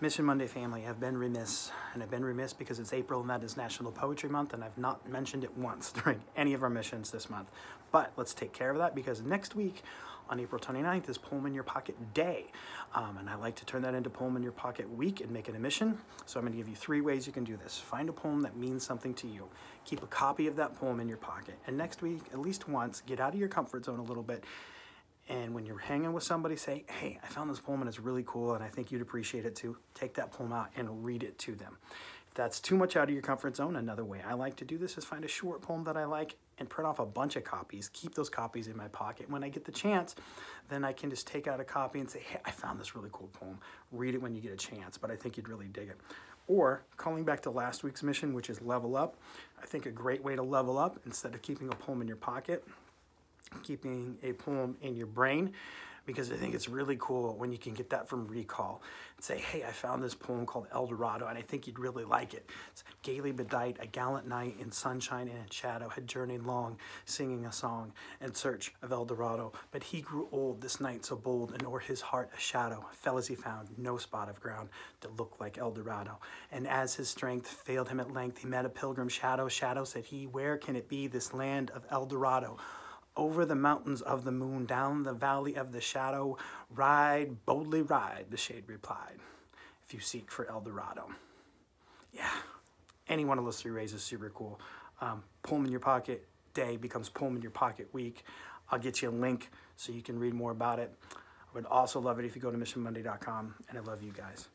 Mission Monday family, I've been remiss, and I've been remiss because it's April and that is National Poetry Month, and I've not mentioned it once during any of our missions this month. But let's take care of that because next week on April 29th is Poem in Your Pocket Day. Um, and I like to turn that into Poem in Your Pocket Week and make it a mission. So I'm going to give you three ways you can do this. Find a poem that means something to you. Keep a copy of that poem in your pocket. And next week, at least once, get out of your comfort zone a little bit and when you're hanging with somebody, say, hey, I found this poem and it's really cool and I think you'd appreciate it too. Take that poem out and read it to them. If that's too much out of your comfort zone, another way I like to do this is find a short poem that I like and print off a bunch of copies. Keep those copies in my pocket. When I get the chance, then I can just take out a copy and say, hey, I found this really cool poem. Read it when you get a chance, but I think you'd really dig it. Or calling back to last week's mission, which is level up. I think a great way to level up instead of keeping a poem in your pocket keeping a poem in your brain because I think it's really cool when you can get that from recall and say, hey, I found this poem called El Dorado and I think you'd really like it. It's gaily bedight, a gallant knight in sunshine and in shadow had journeyed long, singing a song in search of El Dorado. But he grew old, this knight so bold, and o'er his heart a shadow fell as he found no spot of ground to look like El Dorado. And as his strength failed him at length, he met a pilgrim shadow. Shadow said he, where can it be, this land of El Dorado? Over the mountains of the moon, down the valley of the shadow, ride, boldly ride, the shade replied, if you seek for El Dorado. Yeah, any one of those three ways is super cool. Um, poem in your pocket day becomes poem in your pocket week. I'll get you a link so you can read more about it. I would also love it if you go to missionmonday.com, and I love you guys.